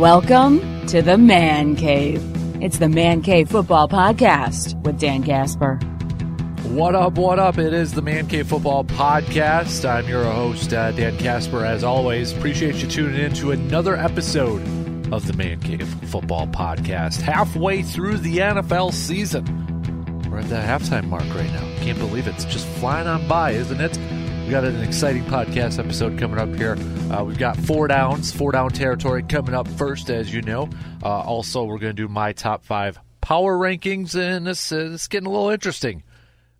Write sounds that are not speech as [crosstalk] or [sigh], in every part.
Welcome to the Man Cave. It's the Man Cave Football Podcast with Dan Kasper. What up, what up? It is the Man Cave Football Podcast. I'm your host, uh, Dan Kasper, as always. Appreciate you tuning in to another episode of the Man Cave Football Podcast. Halfway through the NFL season. We're at the halftime mark right now. Can't believe it. It's just flying on by, isn't it? We got an exciting podcast episode coming up here. Uh, we've got four downs, four down territory coming up first, as you know. Uh, also, we're going to do my top five power rankings, and this is getting a little interesting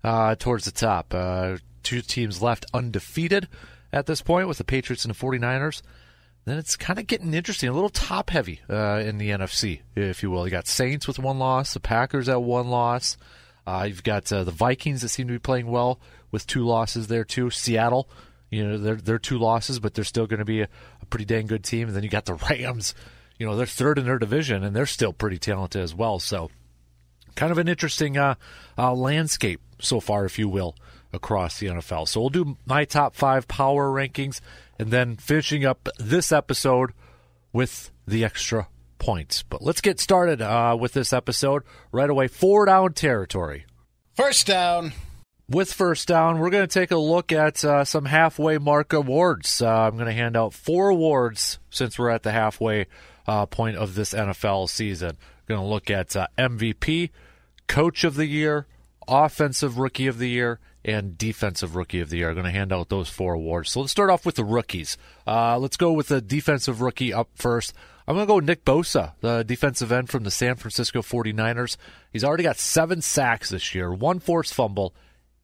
uh, towards the top. Uh, two teams left undefeated at this point with the Patriots and the 49ers. Then it's kind of getting interesting, a little top heavy uh, in the NFC, if you will. You got Saints with one loss, the Packers at one loss. Uh, you've got the Vikings that seem to be playing well with two losses there too. Seattle, you know, they're they're two losses, but they're still going to be a, a, pretty dang good team. And then you got the [laughs] Rams, you know, they're third in their division and they're still pretty talented as well. So, kind of an interesting uh, uh, landscape so far, if you will, across the NFL. So we'll do my top five power rankings, and then finishing up this episode with the extra points. But let's get started uh, with this episode right away. Four down territory. First down with first down, we're going to take a look at uh, some halfway mark awards. Uh, I'm going to hand out four awards since we're at the halfway uh, point of this NFL season. We're going to look at uh, MVP, Coach of the Year, Offensive Rookie of the Year, and Defensive Rookie of the Year. I'm going to hand out those four awards. So let's start off with the rookies. Uh, let's go with the Defensive Rookie up first. I'm going to go with Nick Bosa, the defensive end from the San Francisco 49ers. He's already got seven sacks this year, one forced fumble,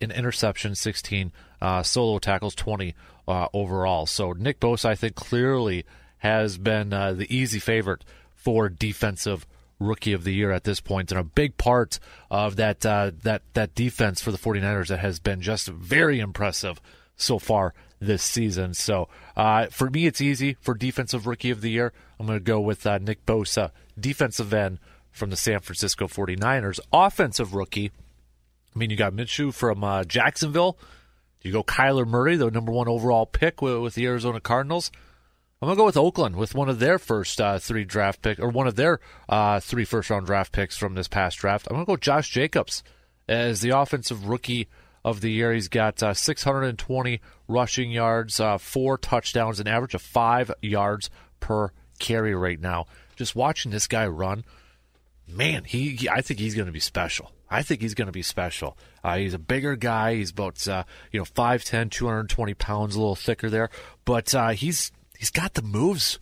an interception, 16 uh, solo tackles, 20 uh, overall. So Nick Bosa, I think, clearly has been uh, the easy favorite for defensive rookie of the year at this point, and a big part of that uh, that that defense for the 49ers that has been just very impressive so far this season. So uh, for me, it's easy for defensive rookie of the year. I'm going to go with uh, Nick Bosa, defensive end from the San Francisco 49ers, offensive rookie. I mean, you got Minshew from uh, Jacksonville. You go Kyler Murray, the number one overall pick with, with the Arizona Cardinals. I'm gonna go with Oakland with one of their first uh, three draft pick or one of their uh, three first round draft picks from this past draft. I'm gonna go Josh Jacobs as the offensive rookie of the year. He's got uh, 620 rushing yards, uh, four touchdowns, an average of five yards per carry right now. Just watching this guy run, man, he, he I think he's gonna be special. I think he's going to be special. Uh, he's a bigger guy. He's about uh, you know 5'10", 220 pounds, a little thicker there, but uh, he's he's got the moves,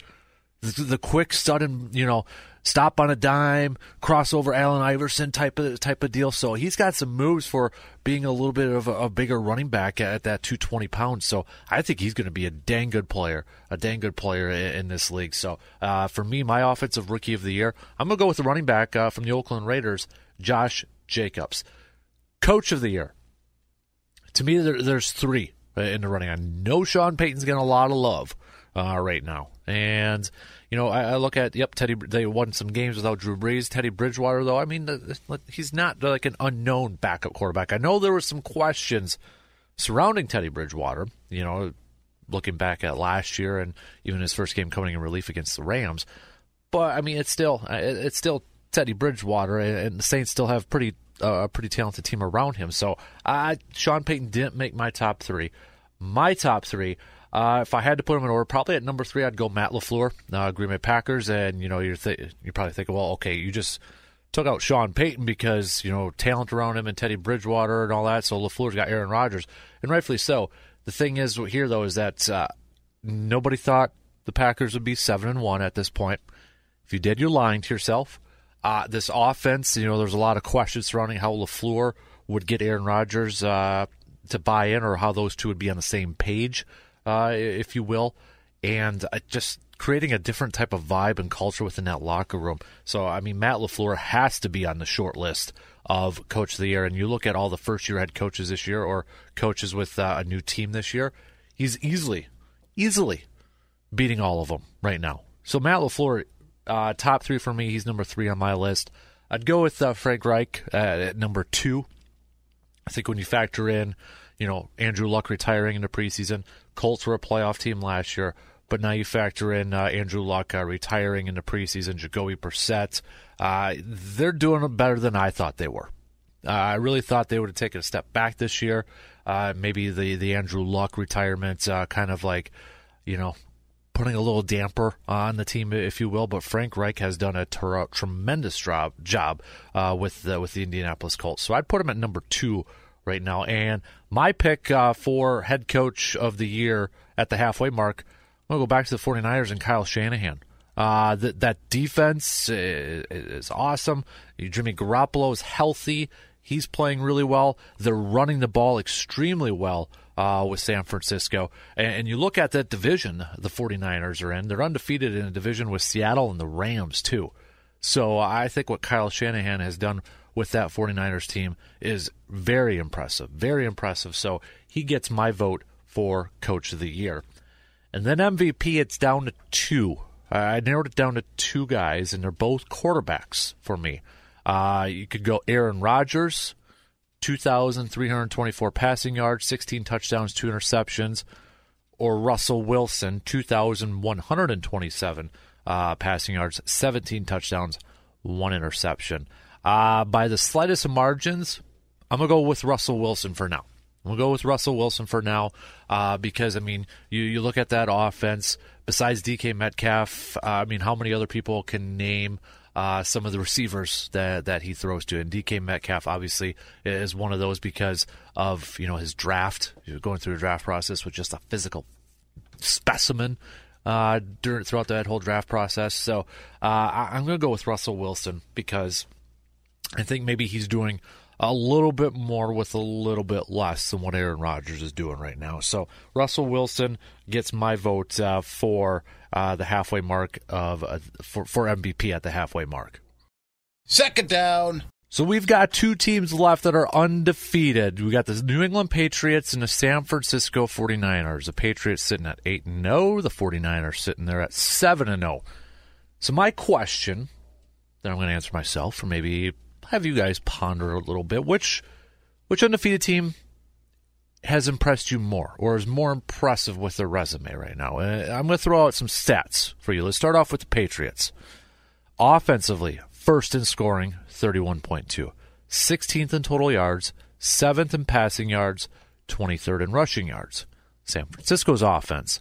the, the, quick, sudden, you know, stop on a dime, crossover Allen Iverson type of type of deal. So he's got some moves for being a little bit of a, a bigger running back at, that 220 pounds. So I think he's going to be a dang good player, a dang good player in, in this league. So uh, for me, my offensive rookie of the year, I'm going to go with the running back uh, from the Oakland Raiders, Josh Jacobs. Coach of the year. To me, there, there's three in the running. I know Sean Payton's getting a lot of love uh, right now. And, you know, I, I, look at, yep, Teddy, they won some games without Drew Brees. Teddy Bridgewater, though, I mean, he's not like an unknown backup quarterback. I know there were some questions surrounding Teddy Bridgewater, you know, looking back at last year and even his first game coming in relief against the Rams. But, I mean, it's still, it's still Teddy Bridgewater, and the Saints still have pretty uh, a pretty talented team around him. So uh, Sean Payton didn't make my top three. My top three, uh, if I had to put them in order, probably at number three, I'd go Matt LaFleur, uh, Green Bay Packers, and you know you're th- you're probably thinking, well, okay, you just took out Sean Payton because you know talent around him and Teddy Bridgewater and all that. So LaFleur's got Aaron Rodgers, and rightfully so. The thing is here though is that uh, nobody thought the Packers would be seven and one at this point. If you did, you're lying to yourself. Uh, this offense, you know, there's a lot of questions surrounding how LaFleur would get Aaron Rodgers uh, to buy in or how those two would be on the same page, uh, if you will. And uh, just creating a different type of vibe and culture within that locker room. So, I mean, Matt LaFleur has to be on the short list of Coach of the Year. And you look at all the first year head coaches this year or coaches with uh, a new team this year, he's easily, easily beating all of them right now. So, Matt LaFleur uh, top three for me. He's number three on my list. I'd go with uh, Frank Reich at number two. I think when you factor in, you know, Andrew Luck retiring in the preseason, Colts were a playoff team last year. but now you factor in uh, Andrew Luck uh, retiring in the preseason, Jacoby Brissett. Uh, they're doing better than I thought they were. Uh, I really thought they would have taken a step back this year. Uh, maybe the, the Andrew Luck retirement uh, kind of like, you know, putting a little damper on the team, if you will. But Frank Reich has done a ter- tremendous job job uh, with the, with the Indianapolis Colts. So I'd put him at number two right now. And my pick uh, for head coach of the year at the halfway mark, I'm going to go back to the 49ers and Kyle Shanahan. Uh, that that defense is, is awesome. Jimmy Garoppolo is healthy. He's playing really well. They're running the ball extremely well uh, with San Francisco. And, and, you look at that division the 49ers are in, they're undefeated in a division with Seattle and the Rams, too. So I think what Kyle Shanahan has done with that 49ers team is very impressive. Very impressive. So he gets my vote for Coach of the Year. And then MVP, it's down to two. I narrowed it down to two guys, and they're both quarterbacks for me. Uh, you could go Aaron Rodgers, 2,324 passing yards, 16 touchdowns, two interceptions, or Russell Wilson, 2,127 uh, passing yards, 17 touchdowns, one interception. Uh, by the slightest of margins, I'm going to go with Russell Wilson for now. We'll go with Russell Wilson for now uh, because, I mean, you, you look at that offense, besides DK Metcalf, uh, I mean, how many other people can name uh, some of the receivers that that he throws to. And DK Metcalf obviously is one of those because of you know his draft, going through the draft process with just a physical specimen uh, during throughout that whole draft process. So uh, I, I'm going to go with Russell Wilson because I think maybe he's doing a little bit more with a little bit less than what Aaron Rodgers is doing right now. So Russell Wilson gets my vote uh, for uh, the halfway mark of uh, for for MVP at the halfway mark. Second down. So we've got two teams left that are undefeated. We got the New England Patriots and the San Francisco 49ers. The Patriots sitting at 8 and 0, the 49ers sitting there at 7 and 0. So my question that I'm going to answer myself or maybe have you guys ponder a little bit which which undefeated team has impressed you more or is more impressive with their resume right now? Uh, I'm going to throw out some stats for you. Let's start off with the Patriots. Offensively, first in scoring, 31.2. 16th in total yards, 7th in passing yards, 23rd in rushing yards. San Francisco's offense,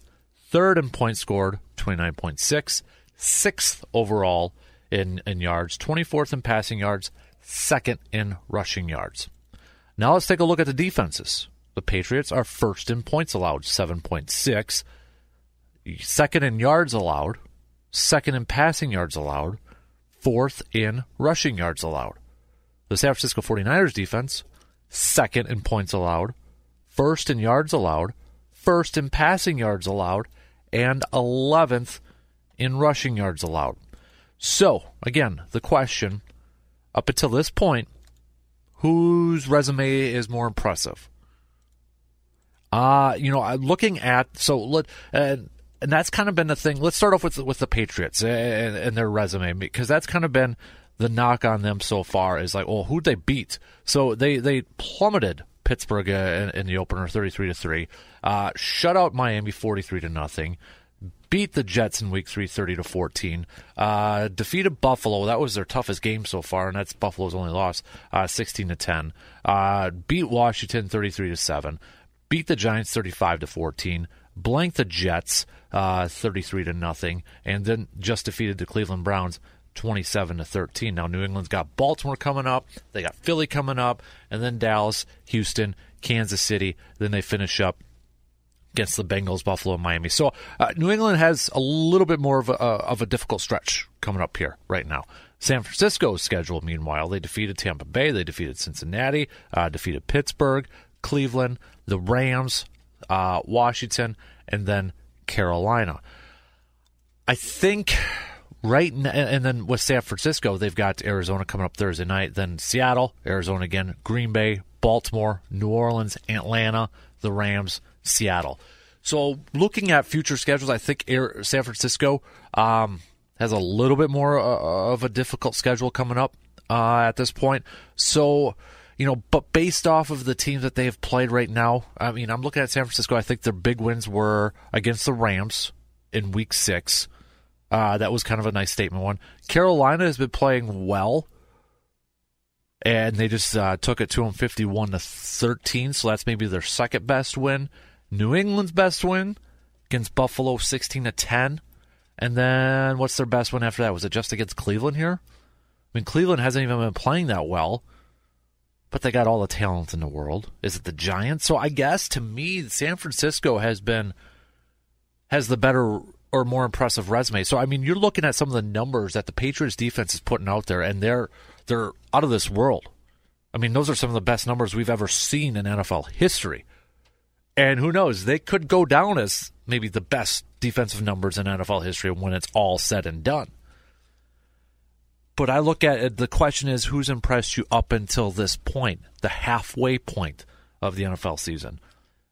third in points scored, 29.6, 6th overall in, in yards, 24th in passing yards, 2nd in rushing yards. Now let's take a look at the defenses. The Patriots are first in points allowed, 7.6. Second in yards allowed. Second in passing yards allowed. Fourth in rushing yards allowed. The San Francisco 49ers defense, second in points allowed. First in yards allowed. First in passing yards allowed. And 11th in rushing yards allowed. So, again, the question up until this point, whose resume is more impressive? Uh, you know, looking at so let and and that's kind of been the thing. Let's start off with with the Patriots and, and their resume because that's kind of been the knock on them so far is like, well, who'd they beat? So they they plummeted Pittsburgh uh, in, in the opener, thirty three to three. Uh, shut out Miami forty three to nothing. Beat the Jets in Week Three, 30 to fourteen. Uh, defeated Buffalo. That was their toughest game so far, and that's Buffalo's only loss, uh, sixteen to ten. Uh, beat Washington thirty three to seven beat the Giants 35 to 14, blanked the Jets uh, 33 to nothing, and then just defeated the Cleveland Browns 27 to 13. Now New England's got Baltimore coming up, they got Philly coming up, and then Dallas, Houston, Kansas City. Then they finish up against the Bengals, Buffalo, and Miami. So uh, New England has a little bit more of a, of a difficult stretch coming up here right now. San Francisco's schedule, meanwhile, they defeated Tampa Bay, they defeated Cincinnati, uh, defeated Pittsburgh, Cleveland, the Rams, uh, Washington, and then Carolina. I think right now, and then with San Francisco, they've got Arizona coming up Thursday night, then Seattle, Arizona again, Green Bay, Baltimore, New Orleans, Atlanta, the Rams, Seattle. So looking at future schedules, I think San Francisco um, has a little bit more uh, of a difficult schedule coming up uh, at this point. So you know, but based off of the teams that they have played right now, I mean, I'm looking at San Francisco. I think their big wins were against the Rams in week six. Uh, that was kind of a nice statement one. Carolina has been playing well, and they just uh, took it to them 51 to 13, so that's maybe their second best win. New England's best win against Buffalo 16 to 10. And then what's their best win after that? Was it just against Cleveland here? I mean, Cleveland hasn't even been playing that well, but they got all the talent in the world. Is it the Giants? So I guess to me, San Francisco has been has the better or more impressive resume. So I mean, you're looking at some of the numbers that the Patriots defense is putting out there, and they're they're out of this world. I mean, those are some of the best numbers we've ever seen in NFL history. And who knows, they could go down as maybe the best defensive numbers in NFL history when it's all said and done. But I look at it, the question is who's impressed you up until this point, the halfway point of the NFL season?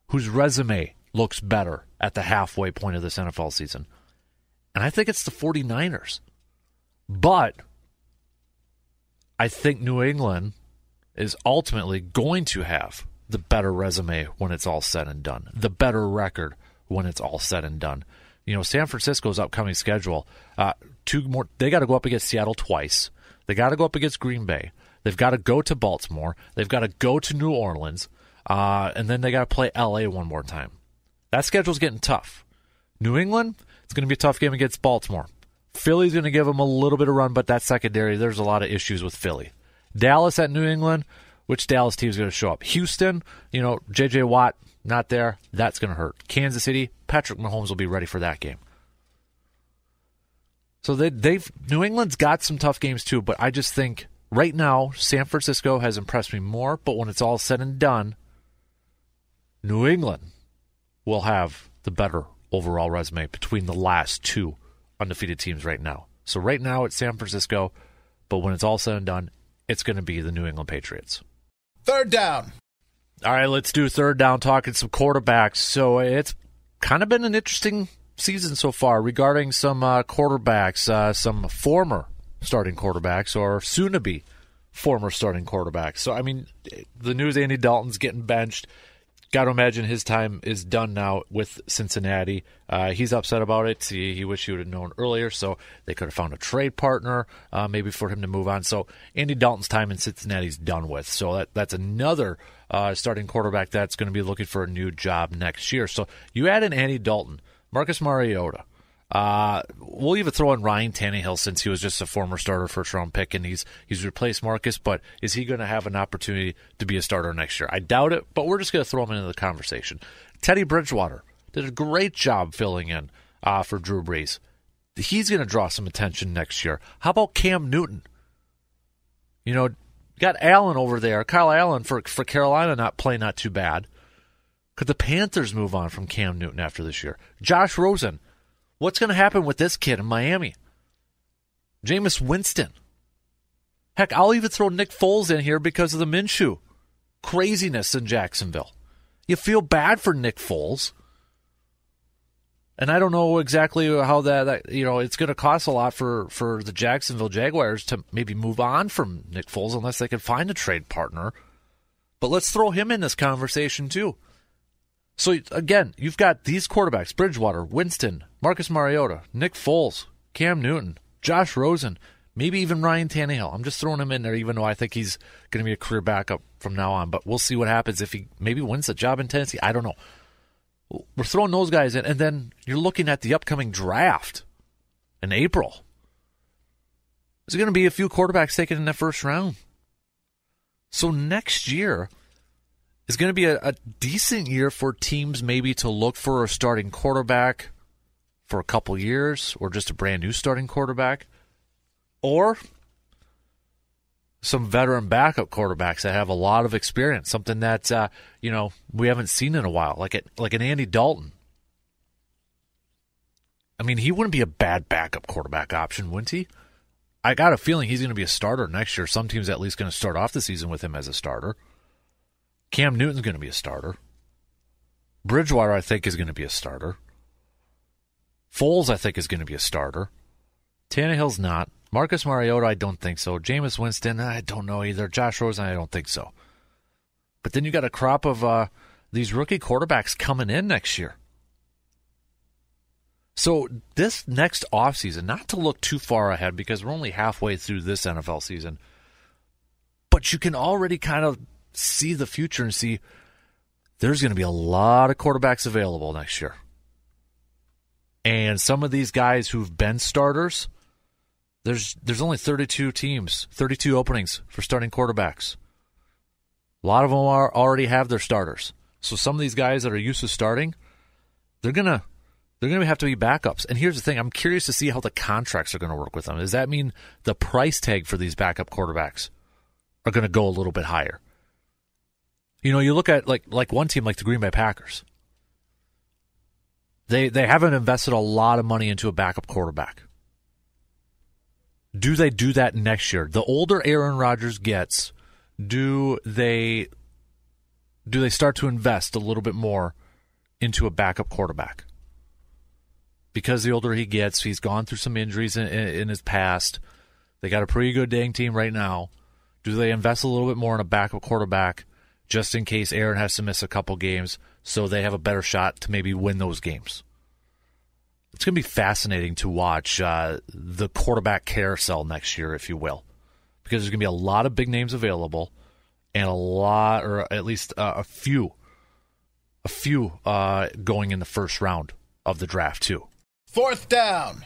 Whose resume looks better at the halfway point of this NFL season? And I think it's the 49ers. But I think New England is ultimately going to have the better resume when it's all said and done, the better record when it's all said and done. You know, San Francisco's upcoming schedule, uh, two more. They got to go up against Seattle twice. They got to go up against Green Bay. They've got to go to Baltimore. They've got to go to New Orleans, uh, and then they got to play LA one more time. That schedule's getting tough. New England, it's going to be a tough game against Baltimore. Philly's going to give them a little bit of run, but that secondary, there's a lot of issues with Philly. Dallas at New England, which Dallas team is going to show up? Houston, you know, J.J. Watt not there. That's going to hurt. Kansas City, Patrick Mahomes will be ready for that game. So they, they've New England's got some tough games too, but I just think right now San Francisco has impressed me more. But when it's all said and done, New England will have the better overall resume between the last two undefeated teams right now. So right now it's San Francisco, but when it's all said and done, it's going to be the New England Patriots. Third down. All right, let's do third down talking some quarterbacks. So it's kind of been an interesting season so far regarding some uh, quarterbacks, uh, some former starting quarterbacks or soon to be former starting quarterbacks. So, I mean, the news Andy Dalton's getting benched. Got to imagine his time is done now with Cincinnati. Uh, he's upset about it. He, he wish he would have known earlier, so they could have found a trade partner, uh, maybe for him to move on. So Andy Dalton's time in Cincinnati's done with. So that that's another uh, starting quarterback that's going to be looking for a new job next year. So you add in Andy Dalton, Marcus Mariota, uh, we'll even throw in Ryan Tannehill since he was just a former starter first round pick and he's he's replaced Marcus, but is he going to have an opportunity to be a starter next year? I doubt it, but we're just going to throw him into the conversation. Teddy Bridgewater did a great job filling in uh, for Drew Brees. He's going to draw some attention next year. How about Cam Newton? You know, got Allen over there, Kyle Allen for for Carolina not playing not too bad. Could the Panthers move on from Cam Newton after this year? Josh Rosen What's going to happen with this kid in Miami? Jameis Winston. Heck, I'll even throw Nick Foles in here because of the Minshew craziness in Jacksonville. You feel bad for Nick Foles. And I don't know exactly how that, you know, it's going to cost a lot for, for the Jacksonville Jaguars to maybe move on from Nick Foles unless they can find a trade partner. But let's throw him in this conversation too. So again, you've got these quarterbacks: Bridgewater, Winston, Marcus Mariota, Nick Foles, Cam Newton, Josh Rosen, maybe even Ryan Tannehill. I'm just throwing him in there, even though I think he's going to be a career backup from now on. But we'll see what happens if he maybe wins the job in Tennessee. I don't know. We're throwing those guys in, and then you're looking at the upcoming draft in April. There's going to be a few quarterbacks taken in that first round. So next year is going to be a, a decent year for teams maybe to look for a starting quarterback for a couple years or just a brand new starting quarterback or some veteran backup quarterbacks that have a lot of experience, something that uh, you know we haven't seen in a while, like it, like an Andy Dalton. I mean, he wouldn't be a bad backup quarterback option, wouldn't he? I got a feeling he's going to be a starter next year. Some teams at least going to start off the season with him as a starter. Cam Newton's going to be a starter. Bridgewater, I think, is going to be a starter. Foles, I think, is going to be a starter. Tannehill's not. Marcus Mariota, I don't think so. Jameis Winston, I don't know either. Josh Rosen, I don't think so. But then you got a crop of uh, these rookie quarterbacks coming in next year. So this next offseason, not to look too far ahead because we're only halfway through this NFL season, but you can already kind of see the future and see there's going to be a lot of quarterbacks available next year. And some of these guys who've been starters, there's there's only 32 teams, 32 openings for starting quarterbacks. A lot of them are, already have their starters. So some of these guys that are used to starting, they're gonna they're gonna have to be backups. And here's the thing: I'm curious to see how the contracts are going to work with them. Does that mean the price tag for these backup quarterbacks are going to go a little bit higher? You know, you look at like like one team like the Green Bay Packers. They they haven't invested a lot of money into a backup quarterback. Do they do that next year? The older Aaron Rodgers gets, do they do they start to invest a little bit more into a backup quarterback? Because the older he gets, he's gone through some injuries in, in, in his past. They got a pretty good dang team right now. Do they invest a little bit more in a backup quarterback just in case Aaron has to miss a couple games so they have a better shot to maybe win those games? It's going to be fascinating to watch uh, the quarterback carousel next year, if you will, because there's going to be a lot of big names available and a lot, or at least uh, a few, a few uh, going in the first round of the draft too. Fourth down.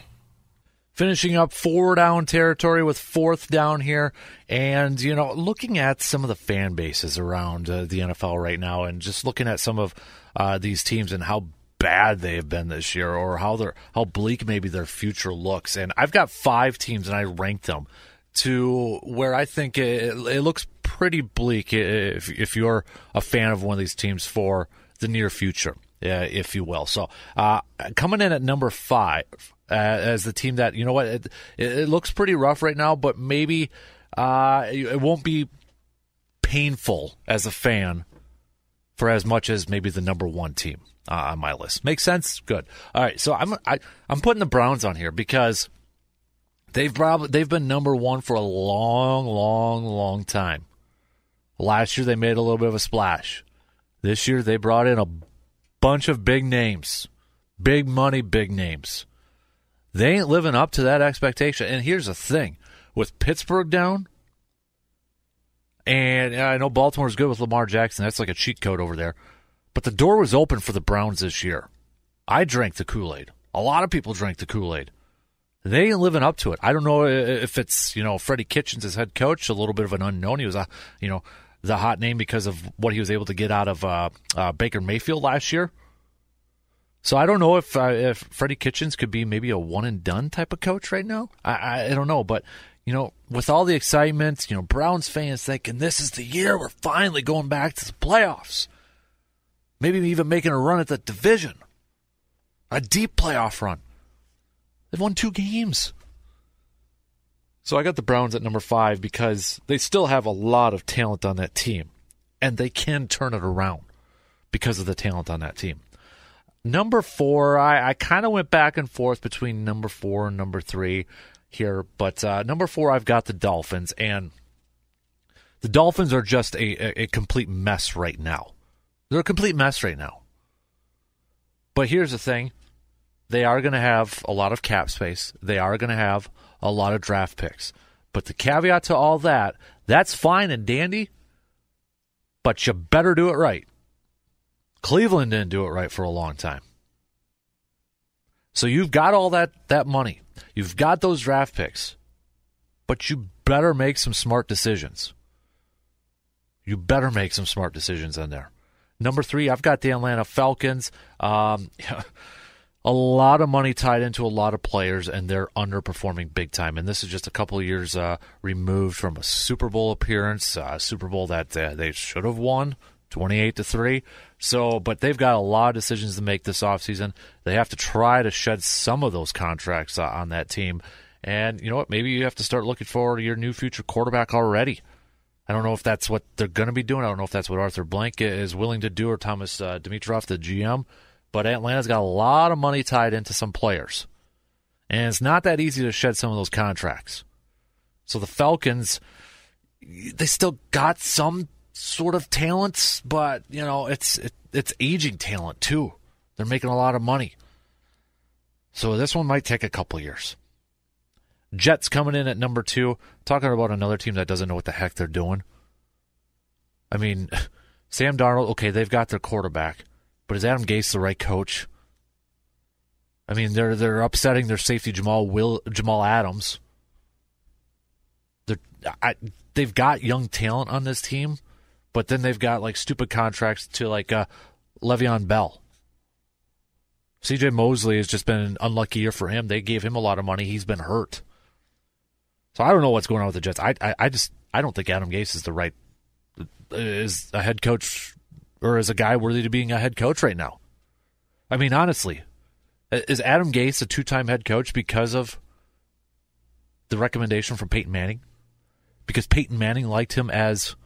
Finishing up four down territory with fourth down here, and you know, looking at some of the fan bases around uh, the NFL right now, and just looking at some of uh, these teams and how bad they have been this year, or how they how bleak maybe their future looks. And I've got five teams, and I ranked them to where I think it, it looks pretty bleak if if you're a fan of one of these teams for the near future, uh, if you will. So uh, coming in at number five uh, as the team that you know what it, it, looks pretty rough right now, but maybe uh, it won't be painful as a fan for as much as maybe the number one team uh, on my list. Makes sense? Good. All right, so I'm I, am i am putting the Browns on here because They've probably they've been number one for a long, long, long time. Last year they made a little bit of a splash. This year they brought in a bunch of big names, big money, big names. They ain't living up to that expectation. And here's the thing: with Pittsburgh down, and I know Baltimore's good with Lamar Jackson. That's like a cheat code over there. But the door was open for the Browns this year. I drank the Kool Aid. A lot of people drank the Kool Aid they ain't living up to it. I don't know if it's you know Freddie Kitchens as head coach, a little bit of an unknown. He was a you know the hot name because of what he was able to get out of uh, uh, Baker Mayfield last year. So I don't know if uh, if Freddie Kitchens could be maybe a one and done type of coach right now. I, I, I don't know, but you know with all the excitement, you know Browns fans thinking this is the year we're finally going back to the playoffs. Maybe even making a run at the division, a deep playoff run. They've won two games. So I got the Browns at number five because they still have a lot of talent on that team. And they can turn it around because of the talent on that team. Number four, I, I kind of went back and forth between number four and number three here. But uh, number four, I've got the Dolphins. And the Dolphins are just a, a, a complete mess right now. They're a complete mess right now. But here's the thing they are going to have a lot of cap space. They are going to have a lot of draft picks. But the caveat to all that, that's fine and dandy, but you better do it right. Cleveland didn't do it right for a long time. So you've got all that, that money. You've got those draft picks. But you better make some smart decisions. You better make some smart decisions in there. Number three, I've got the Atlanta Falcons. Um, [laughs] a lot of money tied into a lot of players, and they're underperforming big time. And this is just a couple of years uh, removed from a Super Bowl appearance, uh, Super Bowl that uh, they should have won, twenty-eight to three. So, but they've got a lot of decisions to make this offseason. They have to try to shed some of those contracts uh, on that team. And you know what? Maybe you have to start looking to your new future quarterback already. I don't know if that's what they're going to be doing. I don't know if that's what Arthur Blank is willing to do or Thomas uh, Dimitroff, the GM but Atlanta's got a lot of money tied into some players. And it's not that easy to shed some of those contracts. So the Falcons, they still got some sort of talents, but you know it's it, it's aging talent too. They're making a lot of money, So this one might take a couple years. Jets coming in at number two, talking about another team that doesn't know what the heck they're doing. I mean, [laughs] Sam Darnold, okay, they've got their quarterback, but is Adam Gase the right coach? I mean, they're they're upsetting their safety Jamal Will Jamal Adams. They're I, they've got young talent on this team, but then they've got like stupid contracts to like uh, Le'Veon Bell. CJ Mosley has just been an unlucky year for him. They gave him a lot of money. He's been hurt. So I don't know what's going on with the Jets. I I, I just I don't think Adam Gase is the right is a head coach or is a guy worthy to being a head coach right now. I mean, honestly, is Adam Gase a two-time head coach because of the recommendation from Peyton Manning? Because Peyton Manning liked him as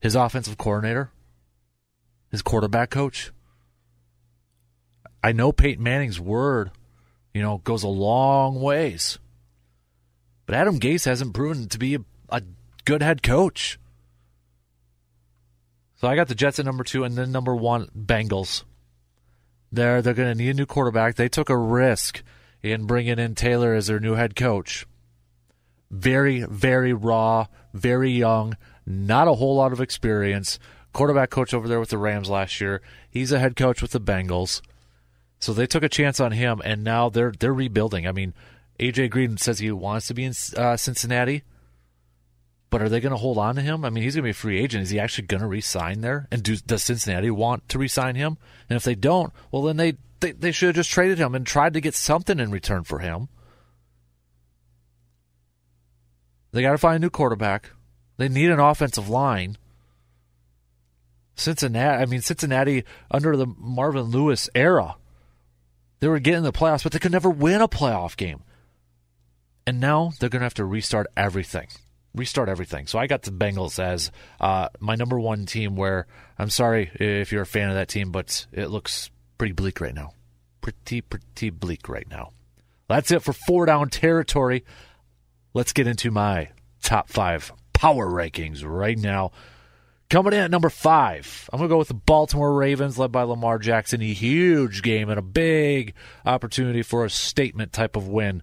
his offensive coordinator, his quarterback coach. I know Peyton Manning's word, you know, goes a long ways. But Adam Gase hasn't proven to be a, a good head coach. So I got the Jets at number two, and then number one, Bengals. There, they're going to need a new quarterback. They took a risk in bringing in Taylor as their new head coach. Very, very raw, very young, not a whole lot of experience. Quarterback coach over there with the Rams last year. He's a head coach with the Bengals. So they took a chance on him, and now they're they're rebuilding. I mean, AJ Green says he wants to be in uh, Cincinnati. But are they going to hold on to him? I mean, he's going to be a free agent. Is he actually going to resign there? And do, does Cincinnati want to resign him? And if they don't, well, then they, they, they should have just traded him and tried to get something in return for him. They got to find a new quarterback. They need an offensive line. Cincinnati, I mean, Cincinnati under the Marvin Lewis era, they were getting the playoffs, but they could never win a playoff game. And now they're going to have to restart everything restart everything. So I got the Bengals as uh, my number one team. Where I'm sorry if you're a fan of that team, but it looks pretty bleak right now. Pretty pretty bleak right now. That's it for four down territory. Let's get into my top five power rankings right now. Coming in at number five, I'm going to go with the Baltimore Ravens, led by Lamar Jackson. A huge game and a big opportunity for a statement type of win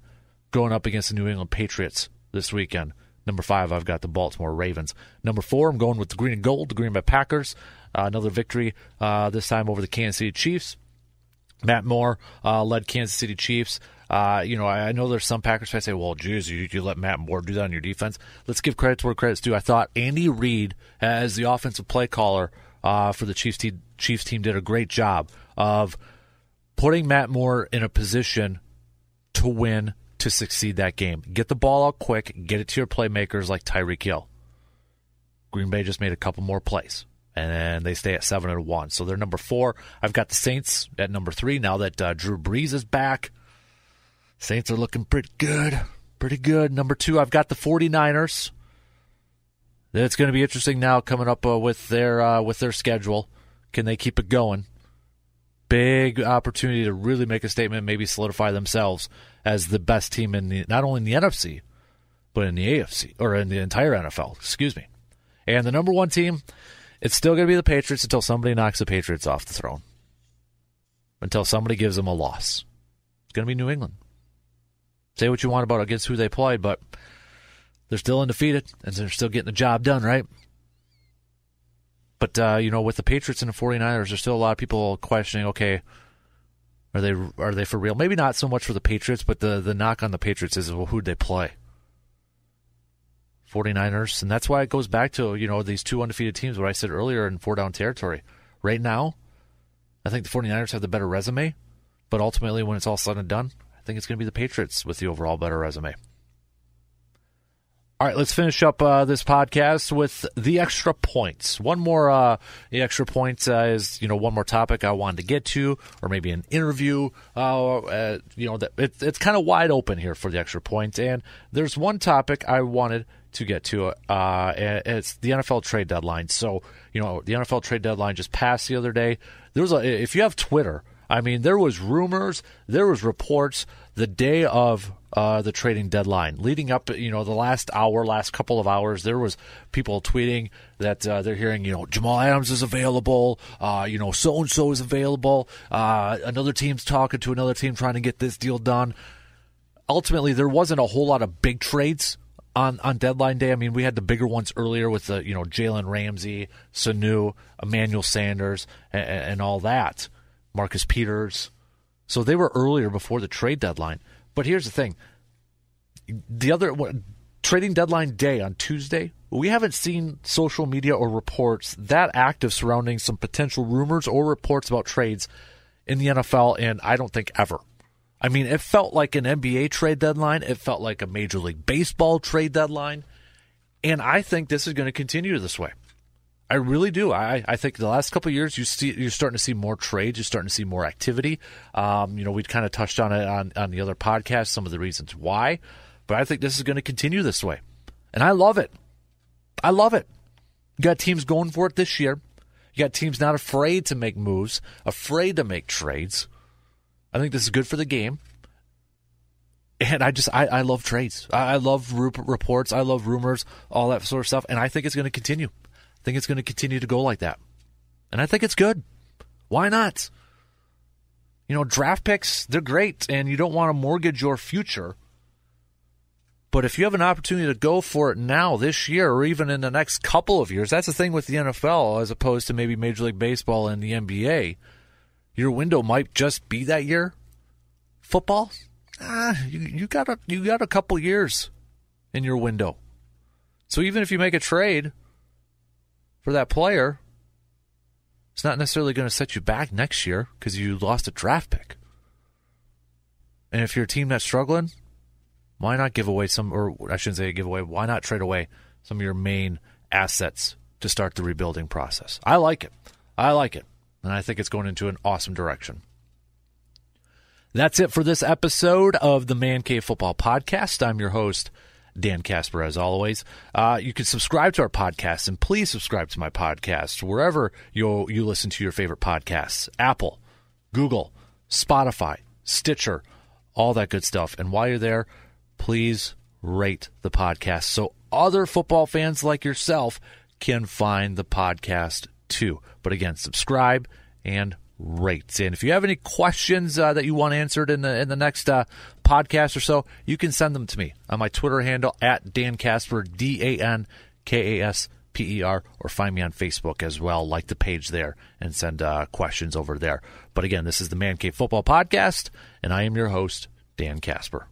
going up against the New England Patriots this weekend. Number five, I've got the Baltimore Ravens. Number four, I'm going with the green and gold, the Green Bay Packers. Uh, another victory, uh, this time over the Kansas City Chiefs. Matt Moore uh, led Kansas City Chiefs. Uh, you know, I, I, know there's some Packers fans say, well, geez, you, you let Matt Moore do that on your defense. Let's give credit to where credit's due. I thought Andy Reid, as the offensive play caller uh, for the Chiefs team, Chiefs team, did a great job of putting Matt Moore in a position to win to succeed that game. Get the ball out quick, get it to your playmakers like Tyreek Hill. Green Bay just made a couple more plays, and they stay at seven and one. So they're number four. I've got the Saints at number three now that uh, Drew Brees is back. Saints are looking pretty good, pretty good. Number two, I've got the 49ers. It's going to be interesting now coming up uh, with their uh, with their schedule. Can they keep it going? Big opportunity to really make a statement, maybe solidify themselves as the best team in the not only in the NFC, but in the AFC or in the entire NFL. Excuse me. And the number one team, it's still going to be the Patriots until somebody knocks the Patriots off the throne. Until somebody gives them a loss. It's going to be New England. Say what you want about against who they play, but they're still undefeated and they're still getting the job done, right? But, uh, you know, with the Patriots and the 49ers, there's still a lot of people questioning, okay, are they are they for real? Maybe not so much for the Patriots, but the the knock on the Patriots is well, who'd they play? 49ers, and that's why it goes back to you know these two undefeated teams. What I said earlier in four down territory. Right now, I think the 49ers have the better resume, but ultimately, when it's all said and done, I think it's going to be the Patriots with the overall better resume. All right, let's finish up uh, this podcast with the extra points. One more, uh, the extra points uh, is you know one more topic I wanted to get to, or maybe an interview. Uh, uh, you know that it, it's kind of wide open here for the extra points, and there's one topic I wanted to get to. Uh, it's the NFL trade deadline. So you know the NFL trade deadline just passed the other day. There was a, if you have Twitter, I mean, there was rumors, there was reports the day of uh, the trading deadline, leading up, you know, the last hour, last couple of hours. There was people tweeting that uh, they're hearing, you know, Jamal Adams is available, uh, you know, so and so is available. Uh, another team's talking to another team trying to get this deal done. Ultimately, there wasn't a whole lot of big trades on on deadline day. I mean, we had the bigger ones earlier with the you know Jalen Ramsey, Sanu, Emmanuel Sanders, and, and all that. Marcus Peters. So they were earlier before the trade deadline. But here's the thing: the other what, trading deadline day on Tuesday, we haven't seen social media or reports that active surrounding some potential rumors or reports about trades in the NFL, and I don't think ever. I mean, it felt like an NBA trade deadline. It felt like a Major League Baseball trade deadline. And I think this is going to continue this way. I really do. I, I think the last couple years you see you're starting to see more trades. You're starting to see more activity. Um, you know, we kind of touched on it on, on the other podcast, some of the reasons why. But I think this is going to continue this way, and I love it. I love it. You got teams going for it this year. You got teams not afraid to make moves, afraid to make trades. I think this is good for the game. And I just I, I love trades. I, I love reports. I love rumors, all that sort of stuff. And I think it's going to continue. Think it's going to continue to go like that. And I think it's good. Why not? You know, draft picks, they're great, and you don't want to mortgage your future. But if you have an opportunity to go for it now, this year, or even in the next couple of years, that's the thing with the NFL as opposed to maybe Major League Baseball and the NBA your window might just be that year. Football, ah, you, you got a you got a couple years in your window. So even if you make a trade for that player, it's not necessarily going to set you back next year because you lost a draft pick. And if you're a team that's struggling, why not give away some, or I shouldn't say give away, why not trade away some of your main assets to start the rebuilding process? I like it. I like it and I think it's going into an awesome direction. That's it for this episode of the Man Cave Football Podcast. I'm your host, Dan Kasper, as always. Uh, you can subscribe to our podcast, and please subscribe to my podcast wherever you you listen to your favorite podcasts: Apple, Google, Spotify, Stitcher, all that good stuff. And while you're there, please rate the podcast so other football fans like yourself can find the podcast too. But again, subscribe and rate. And if you have any questions uh, that you want answered in the in the next uh, podcast or so, you can send them to me on my Twitter handle at Dan Kasper D A N K A S P E R, or find me on Facebook as well. Like the page there and send uh, questions over there. But again, this is the Man Cave Football Podcast, and I am your host, Dan Kasper.